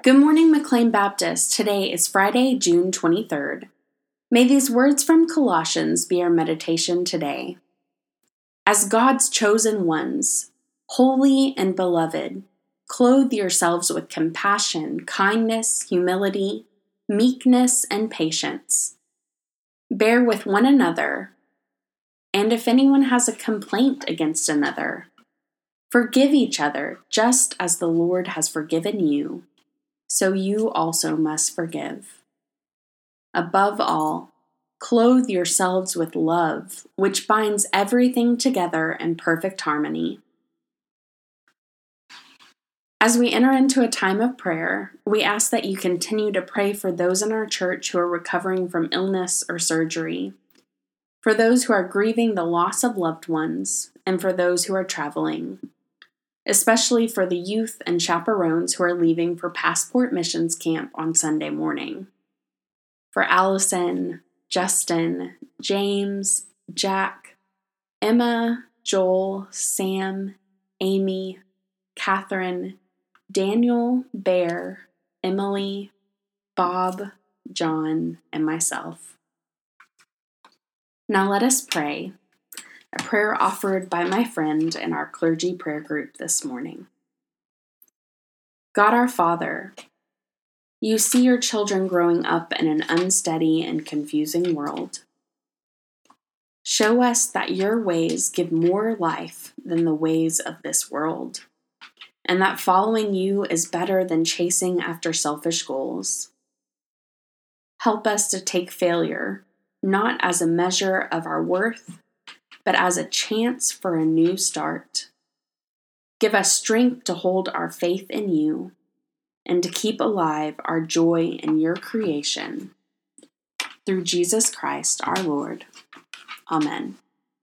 Good morning, McLean Baptist. Today is Friday, June 23rd. May these words from Colossians be our meditation today. As God's chosen ones, holy and beloved, clothe yourselves with compassion, kindness, humility, meekness, and patience. Bear with one another, and if anyone has a complaint against another, forgive each other just as the Lord has forgiven you so you also must forgive. Above all, clothe yourselves with love, which binds everything together in perfect harmony. As we enter into a time of prayer, we ask that you continue to pray for those in our church who are recovering from illness or surgery, for those who are grieving the loss of loved ones, and for those who are traveling especially for the youth and chaperones who are leaving for Passport Missions Camp on Sunday morning. For Allison, Justin, James, Jack, Emma, Joel, Sam, Amy, Catherine, Daniel, Bear, Emily, Bob, John, and myself. Now let us pray a prayer offered by my friend in our clergy prayer group this morning. God our Father, you see your children growing up in an unsteady and confusing world. Show us that your ways give more life than the ways of this world, and that following you is better than chasing after selfish goals. Help us to take failure not as a measure of our worth but as a chance for a new start. Give us strength to hold our faith in you and to keep alive our joy in your creation. Through Jesus Christ our Lord. Amen.